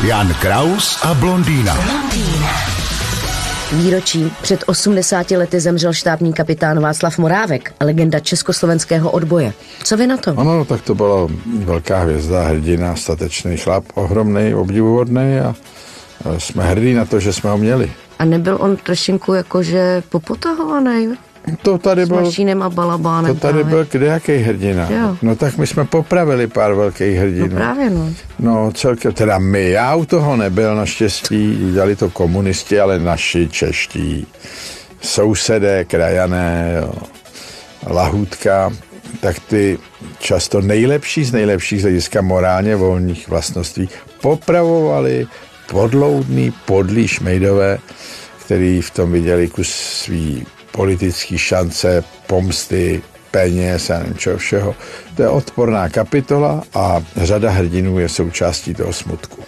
Jan Kraus a blondýna. Výročí před 80 lety zemřel štábní kapitán Václav Morávek, legenda československého odboje. Co vy na to? Ano, tak to byla velká hvězda, hrdina, statečný chlap, ohromný, obdivuhodný a jsme hrdí na to, že jsme ho měli. A nebyl on trošinku jakože popotahovaný? To tady S byl, mašínem a balabánem. to tady právě. byl kdejaký hrdina. Jo. No tak my jsme popravili pár velkých No hrdinů. právě no. No celkem, teda my, já u toho nebyl naštěstí, dělali to komunisti, ale naši čeští, sousedé, krajané, jo, lahůdka, tak ty často nejlepší z nejlepších z hlediska morálně volných vlastností popravovali podloudný, podlý šmejdové, který v tom viděli kus svý politický šance, pomsty, peněz a nevím čeho všeho. To je odporná kapitola a řada hrdinů je součástí toho smutku.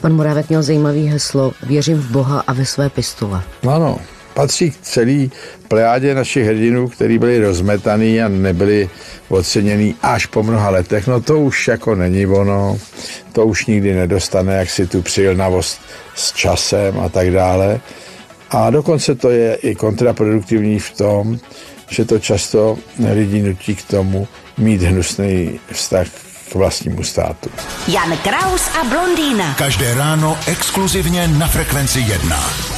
Pan Morávek měl zajímavý heslo Věřím v Boha a ve své pistole. Ano, patří k celý plejádě našich hrdinů, který byli rozmetaný a nebyli oceněný až po mnoha letech. No to už jako není ono, to už nikdy nedostane, jak si tu přijilnavost s časem a tak dále. A dokonce to je i kontraproduktivní v tom, že to často lidi nutí k tomu mít hnusný vztah k vlastnímu státu. Jan Kraus a blondýna. Každé ráno exkluzivně na Frekvenci 1.